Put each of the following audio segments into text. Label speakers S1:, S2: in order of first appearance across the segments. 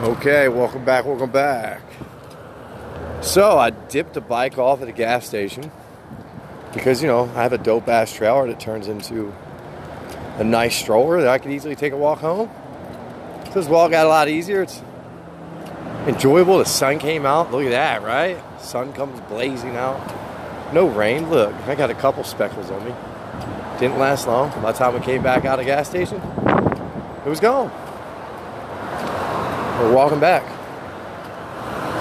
S1: Okay, welcome back, welcome back. So I dipped the bike off at a gas station because, you know, I have a dope ass trailer that turns into a nice stroller that I can easily take a walk home. So this walk got a lot easier. It's enjoyable. The sun came out. Look at that, right? Sun comes blazing out. No rain. Look, I got a couple speckles on me. Didn't last long. By the time we came back out of gas station, it was gone. We're walking back.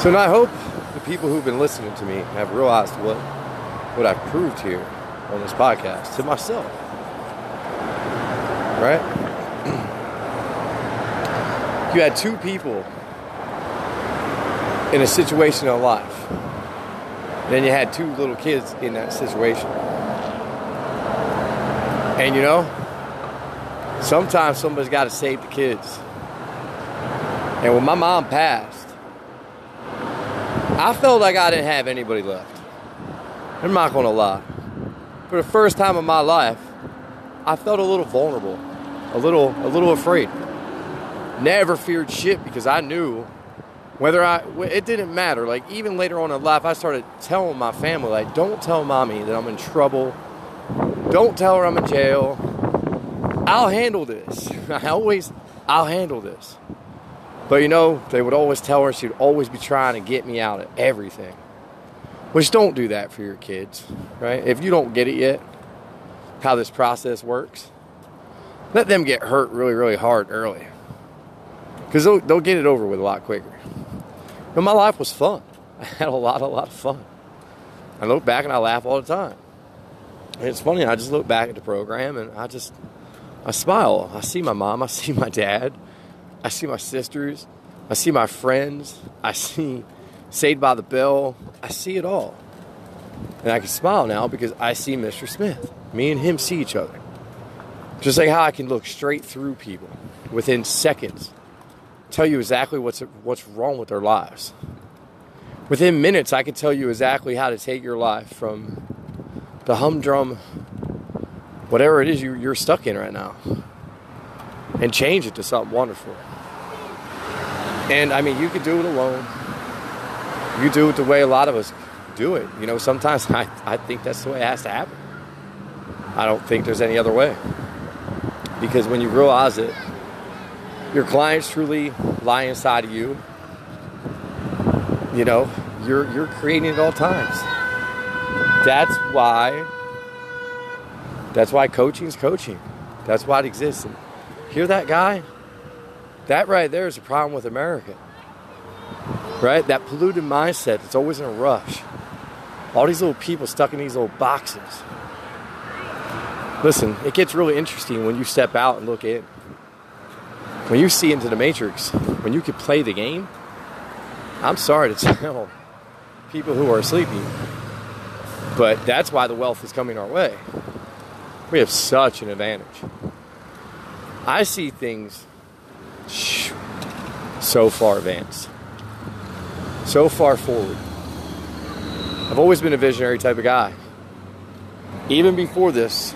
S1: So now I hope the people who've been listening to me have realized what what I've proved here on this podcast to myself. Right? you had two people in a situation of life. Then you had two little kids in that situation. And you know, sometimes somebody's got to save the kids. And when my mom passed, I felt like I didn't have anybody left. I'm not gonna lie. For the first time in my life, I felt a little vulnerable, a little, a little afraid. Never feared shit because I knew whether I, it didn't matter. Like even later on in life, I started telling my family, like, don't tell mommy that I'm in trouble. Don't tell her I'm in jail. I'll handle this. I always, I'll handle this. But you know, they would always tell her she'd always be trying to get me out of everything. Which don't do that for your kids, right? If you don't get it yet, how this process works, let them get hurt really, really hard early. Because they'll, they'll get it over with a lot quicker. But my life was fun. I had a lot, a lot of fun. I look back and I laugh all the time. And it's funny, I just look back at the program and I just, I smile. I see my mom, I see my dad, I see my sisters, I see my friends, I see Saved by the Bell, I see it all. And I can smile now because I see Mr. Smith. Me and him see each other. Just like how I can look straight through people within seconds, tell you exactly what's, what's wrong with their lives. Within minutes, I can tell you exactly how to take your life from the humdrum, whatever it is you, you're stuck in right now, and change it to something wonderful. And I mean, you could do it alone. You do it the way a lot of us do it. You know, sometimes I, I think that's the way it has to happen. I don't think there's any other way. Because when you realize it, your clients truly lie inside of you. You know, you're you're creating at all times. That's why that's why coaching is coaching. That's why it exists. And hear that guy? That right there is a problem with America. Right? That polluted mindset. It's always in a rush. All these little people stuck in these little boxes. Listen, it gets really interesting when you step out and look in. When you see into the matrix, when you could play the game, I'm sorry to tell people who are sleeping, but that's why the wealth is coming our way. We have such an advantage. I see things so far advanced, so far forward. I've always been a visionary type of guy. Even before this,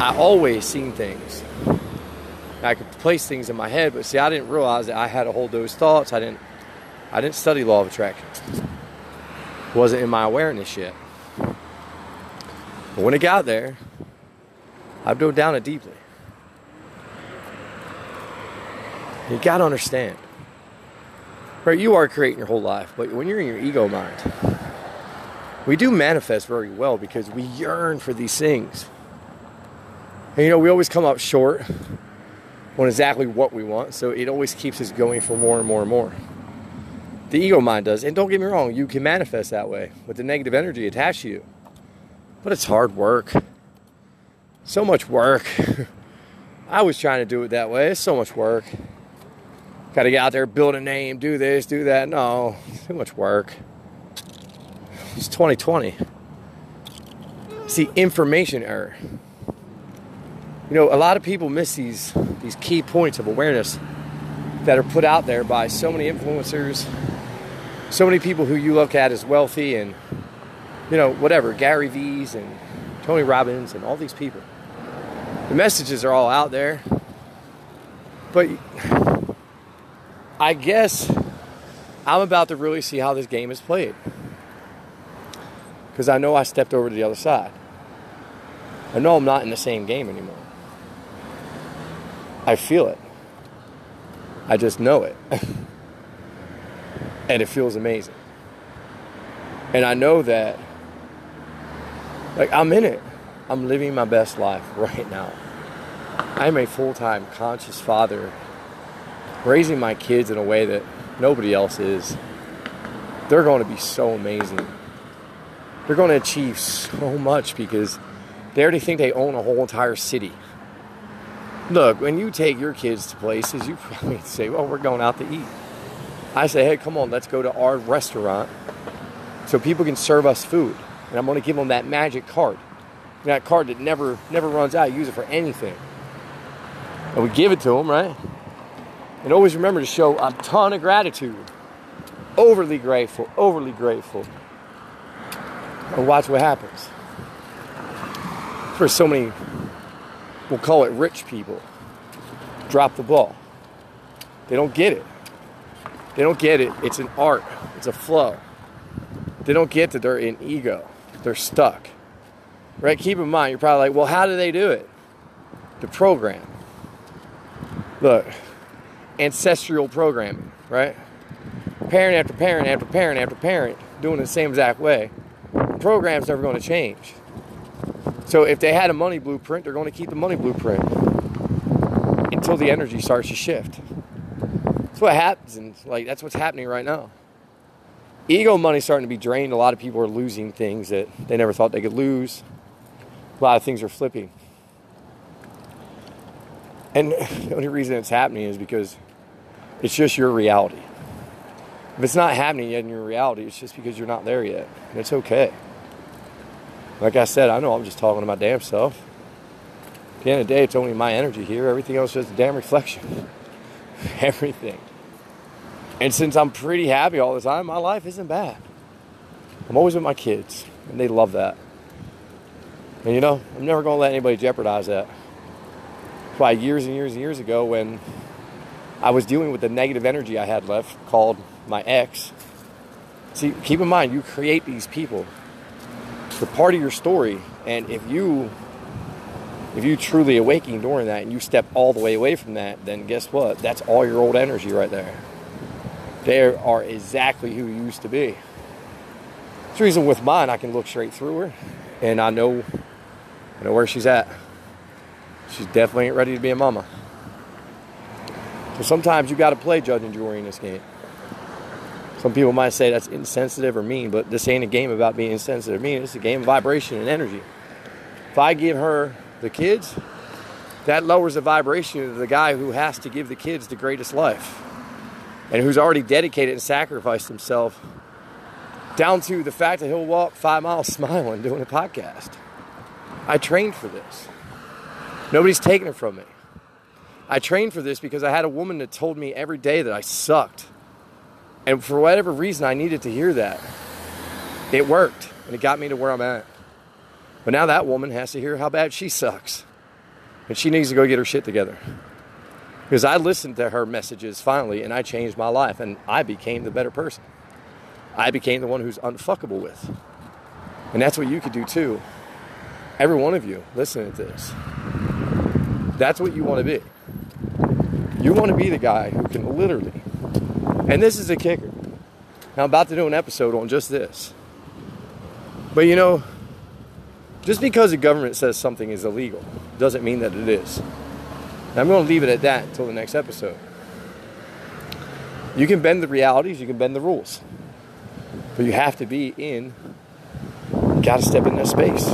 S1: I always seen things. I could place things in my head, but see, I didn't realize that I had to hold those thoughts. I didn't. I didn't study law of attraction. Wasn't in my awareness yet. But when it got there, I dove down it deeply. You got to understand. Right, you are creating your whole life, but when you're in your ego mind, we do manifest very well because we yearn for these things. And you know, we always come up short on exactly what we want, so it always keeps us going for more and more and more. The ego mind does. And don't get me wrong, you can manifest that way with the negative energy attached to you. But it's hard work. So much work. I was trying to do it that way. It's so much work. Got to get out there, build a name, do this, do that. No, too much work. It's 2020. It's the information error. You know, a lot of people miss these these key points of awareness that are put out there by so many influencers, so many people who you look at as wealthy and you know, whatever, Gary Vee's and Tony Robbins and all these people. The messages are all out there. But I guess I'm about to really see how this game is played. Because I know I stepped over to the other side. I know I'm not in the same game anymore. I feel it. I just know it. and it feels amazing. And I know that, like, I'm in it. I'm living my best life right now. I'm a full time conscious father, raising my kids in a way that nobody else is. They're going to be so amazing. They're going to achieve so much because they already think they own a whole entire city. Look, when you take your kids to places, you probably say, Well, we're going out to eat. I say, Hey, come on, let's go to our restaurant so people can serve us food. And I'm going to give them that magic card. That card that never never runs out. use it for anything. And we give it to them, right? And always remember to show a ton of gratitude. Overly grateful, overly grateful. And watch what happens. For so many, we'll call it rich people, drop the ball. They don't get it. They don't get it. It's an art, it's a flow. They don't get that they're in ego, they're stuck. Right? Keep in mind, you're probably like, well, how do they do it? The program. Look, ancestral programming, right? Parent after parent after parent after parent doing the same exact way. The program's never going to change. So if they had a money blueprint, they're going to keep the money blueprint until the energy starts to shift. That's what happens, and like that's what's happening right now. Ego money's starting to be drained. A lot of people are losing things that they never thought they could lose. A lot of things are flipping. And the only reason it's happening is because it's just your reality. If it's not happening yet in your reality, it's just because you're not there yet. And it's okay. Like I said, I know I'm just talking to my damn self. At the end of the day, it's only my energy here. Everything else is a damn reflection. Everything. And since I'm pretty happy all the time, my life isn't bad. I'm always with my kids, and they love that. And you know, I'm never going to let anybody jeopardize that. Why, years and years and years ago, when I was dealing with the negative energy I had left called my ex. See, keep in mind, you create these people. They're part of your story. And if you if you truly awaken during that and you step all the way away from that, then guess what? That's all your old energy right there. They are exactly who you used to be. That's the reason with mine I can look straight through her and I know I know where she's at. She's definitely ain't ready to be a mama. So sometimes you got to play judge and jury in this game. Some people might say that's insensitive or mean, but this ain't a game about being insensitive or mean. It's a game of vibration and energy. If I give her the kids, that lowers the vibration of the guy who has to give the kids the greatest life and who's already dedicated and sacrificed himself down to the fact that he'll walk five miles smiling doing a podcast. I trained for this. Nobody's taking it from me. I trained for this because I had a woman that told me every day that I sucked. And for whatever reason, I needed to hear that. It worked, and it got me to where I'm at. But now that woman has to hear how bad she sucks. And she needs to go get her shit together. Because I listened to her messages finally, and I changed my life, and I became the better person. I became the one who's unfuckable with. And that's what you could do too. Every one of you listening to this. That's what you want to be. You want to be the guy who can literally, and this is a kicker. Now, I'm about to do an episode on just this. But you know, just because the government says something is illegal doesn't mean that it is. And I'm going to leave it at that until the next episode. You can bend the realities, you can bend the rules. But you have to be in, got to step in that space.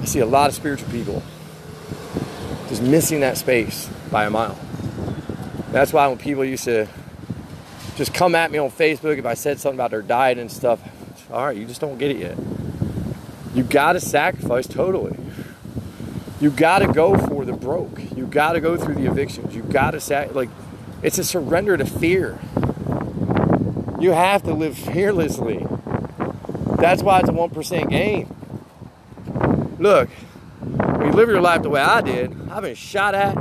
S1: I see a lot of spiritual people just missing that space by a mile. That's why when people used to just come at me on Facebook if I said something about their diet and stuff, all right, you just don't get it yet. You got to sacrifice totally. You got to go for the broke. You got to go through the evictions. You got to sac like it's a surrender to fear. You have to live fearlessly. That's why it's a 1% game. Look, you live your life the way I did, I've been shot at.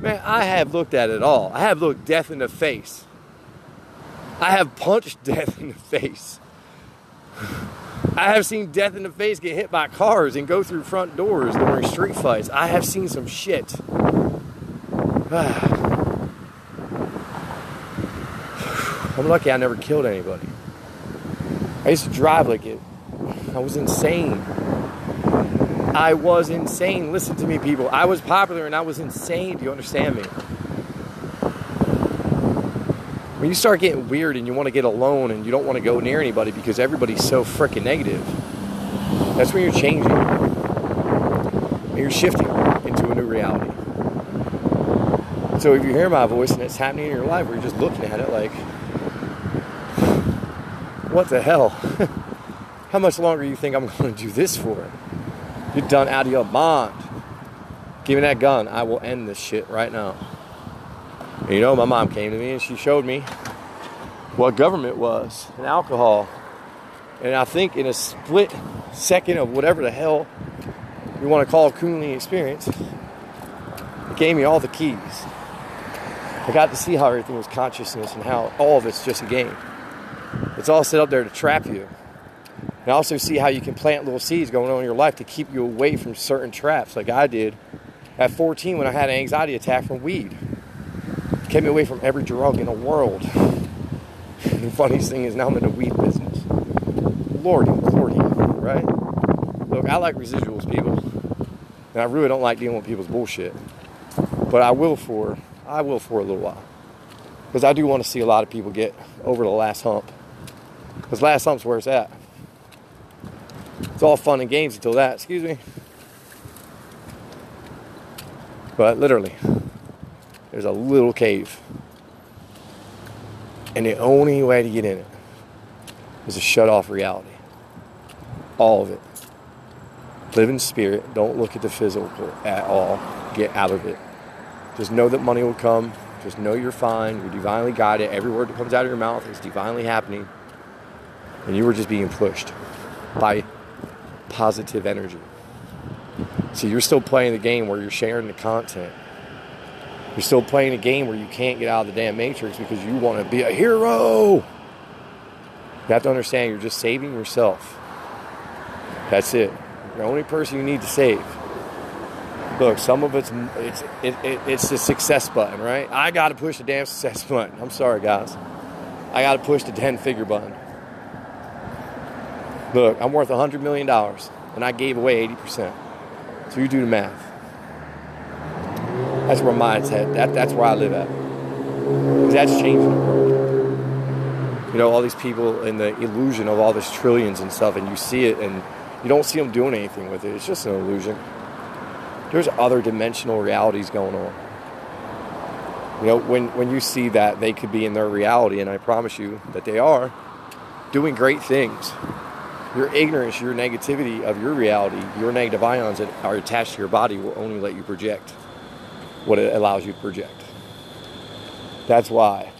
S1: Man, I have looked at it all. I have looked death in the face. I have punched death in the face. I have seen death in the face get hit by cars and go through front doors during street fights. I have seen some shit. I'm lucky I never killed anybody. I used to drive like it. I was insane. I was insane. Listen to me, people. I was popular and I was insane. Do you understand me? When you start getting weird and you want to get alone and you don't want to go near anybody because everybody's so freaking negative, that's when you're changing. And you're shifting into a new reality. So if you hear my voice and it's happening in your life, where you're just looking at it like, what the hell? How much longer do you think I'm going to do this for? You're done out of your mind. Give me that gun. I will end this shit right now. And you know, my mom came to me and she showed me what government was and alcohol. And I think in a split second of whatever the hell you want to call Kundalini experience, it gave me all the keys. I got to see how everything was consciousness and how all of it's just a game. It's all set up there to trap you. And also see how you can plant little seeds going on in your life to keep you away from certain traps, like I did at 14 when I had an anxiety attack from weed. It kept me away from every drug in the world. the funniest thing is now I'm in the weed business. Lordy, lordy, right? Look, I like residuals, people. And I really don't like dealing with people's bullshit. But I will for I will for a little while. Because I do want to see a lot of people get over the last hump. Because last hump's where it's at. It's all fun and games until that. Excuse me. But literally, there's a little cave. And the only way to get in it is to shut off reality. All of it. Live in spirit. Don't look at the physical at all. Get out of it. Just know that money will come. Just know you're fine. You're divinely guided. Every word that comes out of your mouth is divinely happening. And you were just being pushed by positive energy. See, you're still playing the game where you're sharing the content. You're still playing a game where you can't get out of the damn matrix because you want to be a hero. You have to understand you're just saving yourself. That's it. You're the only person you need to save. Look, some of it's it's it, it, it's the success button, right? I got to push the damn success button. I'm sorry, guys. I got to push the 10 figure button. Look, I'm worth $100 million and I gave away 80%. So you do the math. That's where mine's at. That, that's where I live at. That's changing the world. You know, all these people in the illusion of all this trillions and stuff, and you see it and you don't see them doing anything with it. It's just an illusion. There's other dimensional realities going on. You know, when, when you see that they could be in their reality, and I promise you that they are, doing great things your ignorance, your negativity of your reality, your negative ions that are attached to your body will only let you project what it allows you to project. That's why.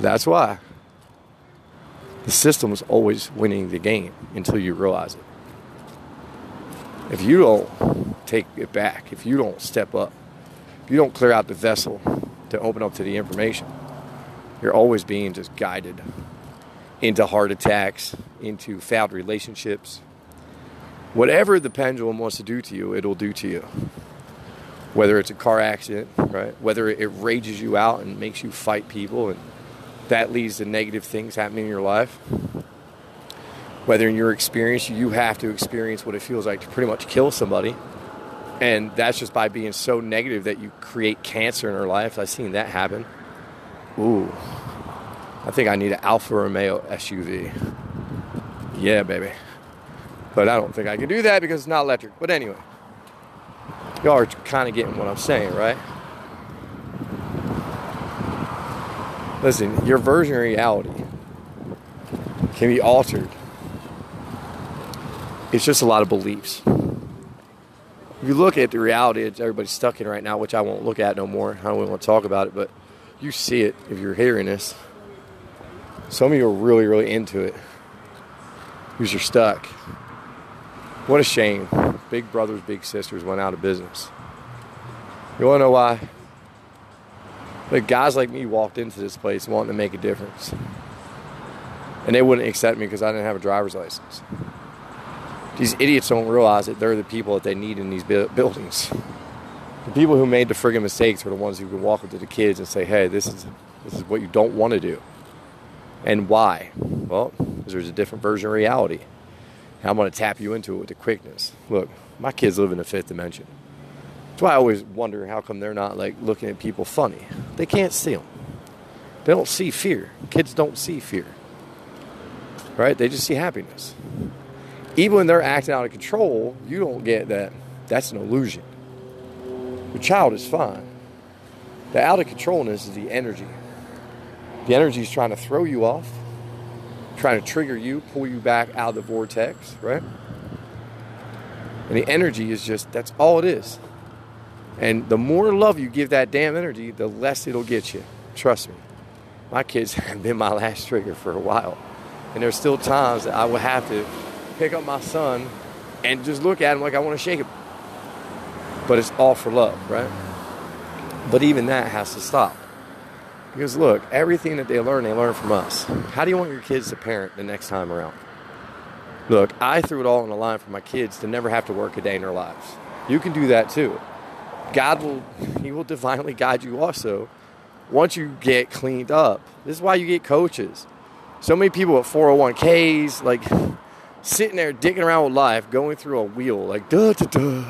S1: That's why. The system is always winning the game until you realize it. If you don't take it back, if you don't step up, you don't clear out the vessel to open up to the information, you're always being just guided into heart attacks, into failed relationships. Whatever the pendulum wants to do to you, it'll do to you. Whether it's a car accident, right? Whether it rages you out and makes you fight people, and that leads to negative things happening in your life. Whether in your experience you have to experience what it feels like to pretty much kill somebody and that's just by being so negative that you create cancer in her life. I've seen that happen. Ooh, I think I need an Alfa Romeo SUV. Yeah, baby. But I don't think I can do that because it's not electric. But anyway, y'all are kind of getting what I'm saying, right? Listen, your version of reality can be altered. It's just a lot of beliefs if you look at the reality that everybody's stuck in right now, which I won't look at no more, I don't want to talk about it, but you see it if you're hearing this. Some of you are really, really into it. because you're stuck. What a shame. Big brothers, big sisters went out of business. You want to know why? But guys like me walked into this place wanting to make a difference. And they wouldn't accept me because I didn't have a driver's license. These idiots don't realize that they're the people that they need in these buildings. The people who made the friggin' mistakes are the ones who can walk up to the kids and say, hey, this is, this is what you don't want to do. And why? Well, because there's a different version of reality. I'm going to tap you into it with the quickness. Look, my kids live in the fifth dimension. That's why I always wonder how come they're not like looking at people funny. They can't see them. They don't see fear. Kids don't see fear. Right? They just see happiness. Even when they're acting out of control, you don't get that. That's an illusion. Your child is fine. The out of controlness is the energy. The energy is trying to throw you off, trying to trigger you, pull you back out of the vortex, right? And the energy is just, that's all it is. And the more love you give that damn energy, the less it'll get you. Trust me. My kids have been my last trigger for a while. And there's still times that I will have to pick up my son and just look at him like I want to shake him. But it's all for love, right? But even that has to stop. Because look, everything that they learn, they learn from us. How do you want your kids to parent the next time around? Look, I threw it all on the line for my kids to never have to work a day in their lives. You can do that too. God will, He will divinely guide you also once you get cleaned up. This is why you get coaches. So many people with 401ks, like sitting there digging around with life, going through a wheel, like duh, duh, duh.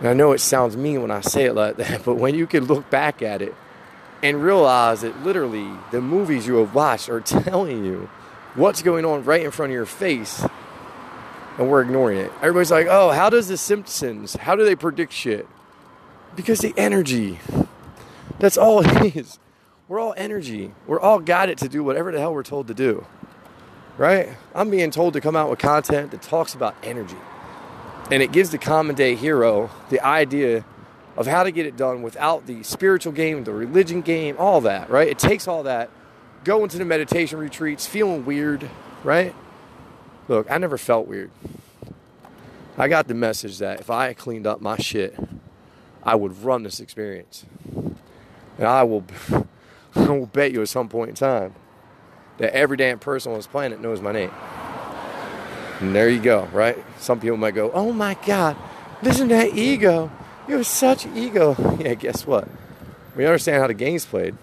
S1: And I know it sounds mean when I say it like that, but when you can look back at it and realize that literally the movies you have watched are telling you what's going on right in front of your face and we're ignoring it. Everybody's like, oh, how does the Simpsons, how do they predict shit? Because the energy. That's all it is. We're all energy. We're all guided to do whatever the hell we're told to do. Right? I'm being told to come out with content that talks about energy. And it gives the common day hero the idea of how to get it done without the spiritual game, the religion game, all that, right? It takes all that, go into the meditation retreats, feeling weird, right? Look, I never felt weird. I got the message that if I cleaned up my shit, I would run this experience. And I will, I will bet you at some point in time that every damn person on this planet knows my name. And there you go, right? Some people might go, oh my God, listen to that ego. You have such ego. Yeah, guess what? You understand how the game's played,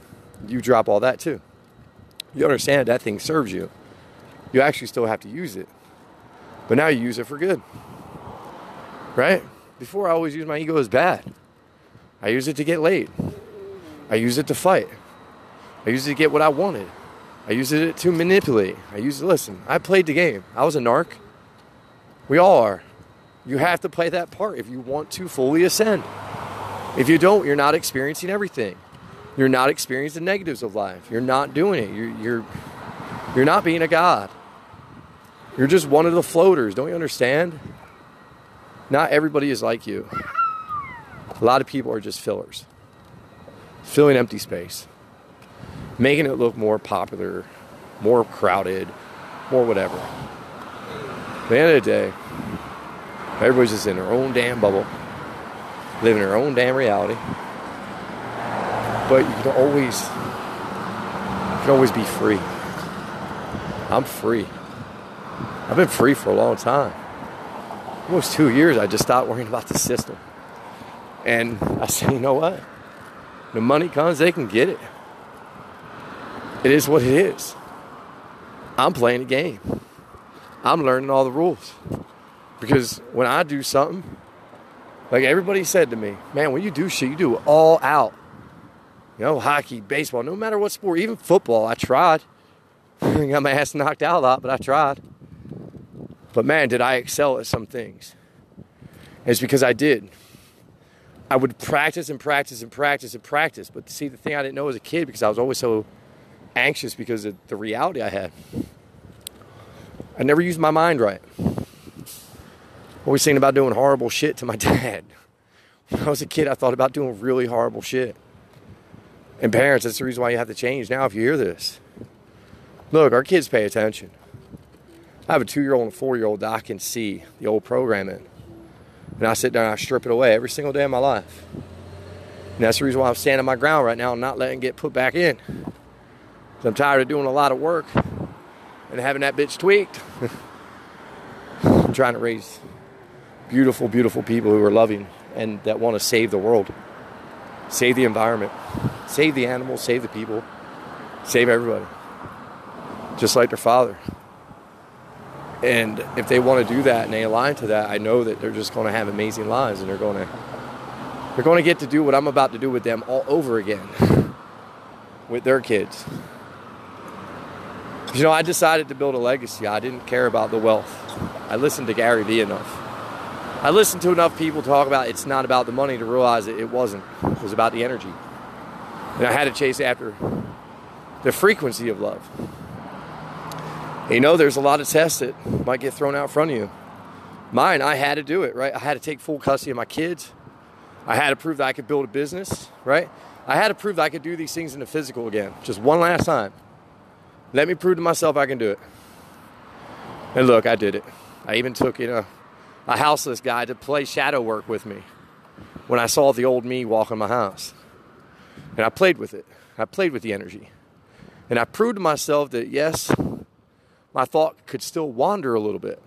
S1: you drop all that too. You understand that thing serves you. You actually still have to use it. But now you use it for good. Right? Before I always used my ego as bad. I use it to get laid. I use it to fight. I use it to get what I wanted. I used it to manipulate. I used it, listen, I played the game. I was a narc. We all are. You have to play that part if you want to fully ascend. If you don't, you're not experiencing everything. You're not experiencing the negatives of life. You're not doing it. You're, you're, you're not being a god. You're just one of the floaters. Don't you understand? Not everybody is like you. A lot of people are just fillers, filling empty space, making it look more popular, more crowded, more whatever. At the end of the day, everybody's just in their own damn bubble, living their own damn reality. But you can always, you can always be free. I'm free. I've been free for a long time. Almost two years, I just stopped worrying about the system. And I said, you know what? The money comes, they can get it. It is what it is. I'm playing a game. I'm learning all the rules. Because when I do something, like everybody said to me, man, when you do shit, you do it all out. You know, hockey, baseball, no matter what sport, even football, I tried. I got my ass knocked out a lot, but I tried. But man, did I excel at some things. It's because I did. I would practice and practice and practice and practice. But see, the thing I didn't know as a kid because I was always so anxious because of the reality I had. I never used my mind right. Always thinking about doing horrible shit to my dad. When I was a kid, I thought about doing really horrible shit. And parents, that's the reason why you have to change now if you hear this. Look, our kids pay attention. I have a two year old and a four year old that I can see the old program in. And I sit down and I strip it away every single day of my life. And that's the reason why I'm standing my ground right now and not letting it get put back in. I'm tired of doing a lot of work and having that bitch tweaked. I'm trying to raise beautiful, beautiful people who are loving and that want to save the world, save the environment, save the animals, save the people, save everybody, just like their father. And if they want to do that and they align to that, I know that they're just going to have amazing lives and they're going to they're going to get to do what I'm about to do with them all over again with their kids. You know, I decided to build a legacy. I didn't care about the wealth. I listened to Gary Vee enough. I listened to enough people talk about it's not about the money to realize it, it wasn't. It was about the energy. And I had to chase after the frequency of love. And you know, there's a lot of tests that might get thrown out front of you. Mine, I had to do it, right? I had to take full custody of my kids. I had to prove that I could build a business, right? I had to prove that I could do these things in the physical again, just one last time. Let me prove to myself I can do it. And look, I did it. I even took, you know, a houseless guy to play shadow work with me when I saw the old me walk in my house. And I played with it. I played with the energy. And I proved to myself that yes, my thought could still wander a little bit.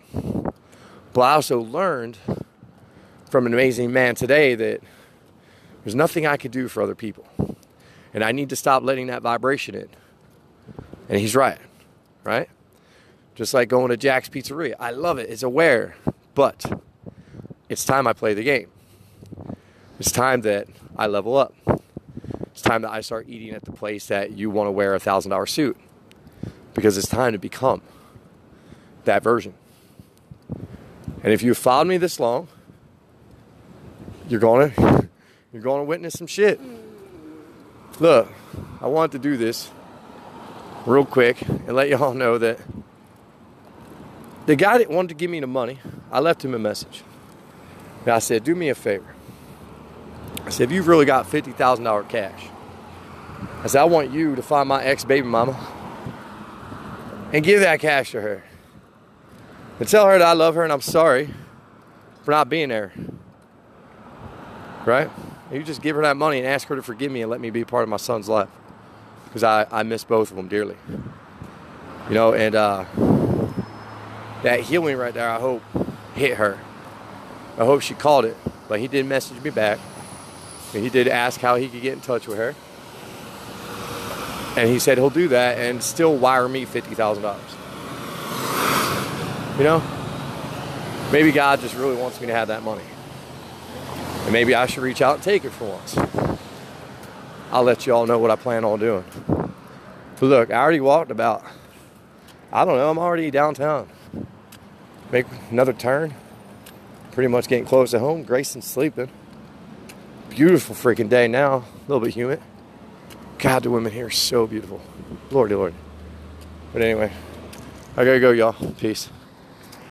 S1: But I also learned from an amazing man today that there's nothing I could do for other people. And I need to stop letting that vibration in. And he's right, right? Just like going to Jack's Pizzeria. I love it. It's aware, but it's time I play the game. It's time that I level up. It's time that I start eating at the place that you want to wear a thousand dollar suit. Because it's time to become that version. And if you've followed me this long, you're gonna you're gonna witness some shit. Look, I wanted to do this real quick and let y'all know that the guy that wanted to give me the money, I left him a message. And I said, do me a favor. I said, if you've really got $50,000 cash, I said, I want you to find my ex baby mama and give that cash to her. And tell her that I love her and I'm sorry for not being there. Right? You just give her that money and ask her to forgive me and let me be part of my son's life because I, I miss both of them dearly. You know, and uh, that healing right there, I hope, hit her. I hope she called it. But he did message me back. And he did ask how he could get in touch with her. And he said he'll do that and still wire me $50,000. You know? Maybe God just really wants me to have that money. And maybe I should reach out and take it for once. I'll let you all know what I plan on doing. But look, I already walked about, I don't know, I'm already downtown. Make another turn. Pretty much getting close to home. Grayson's sleeping. Beautiful freaking day now. A little bit humid. God, the women here are so beautiful. Lordy, Lord. But anyway, I gotta go, y'all. Peace.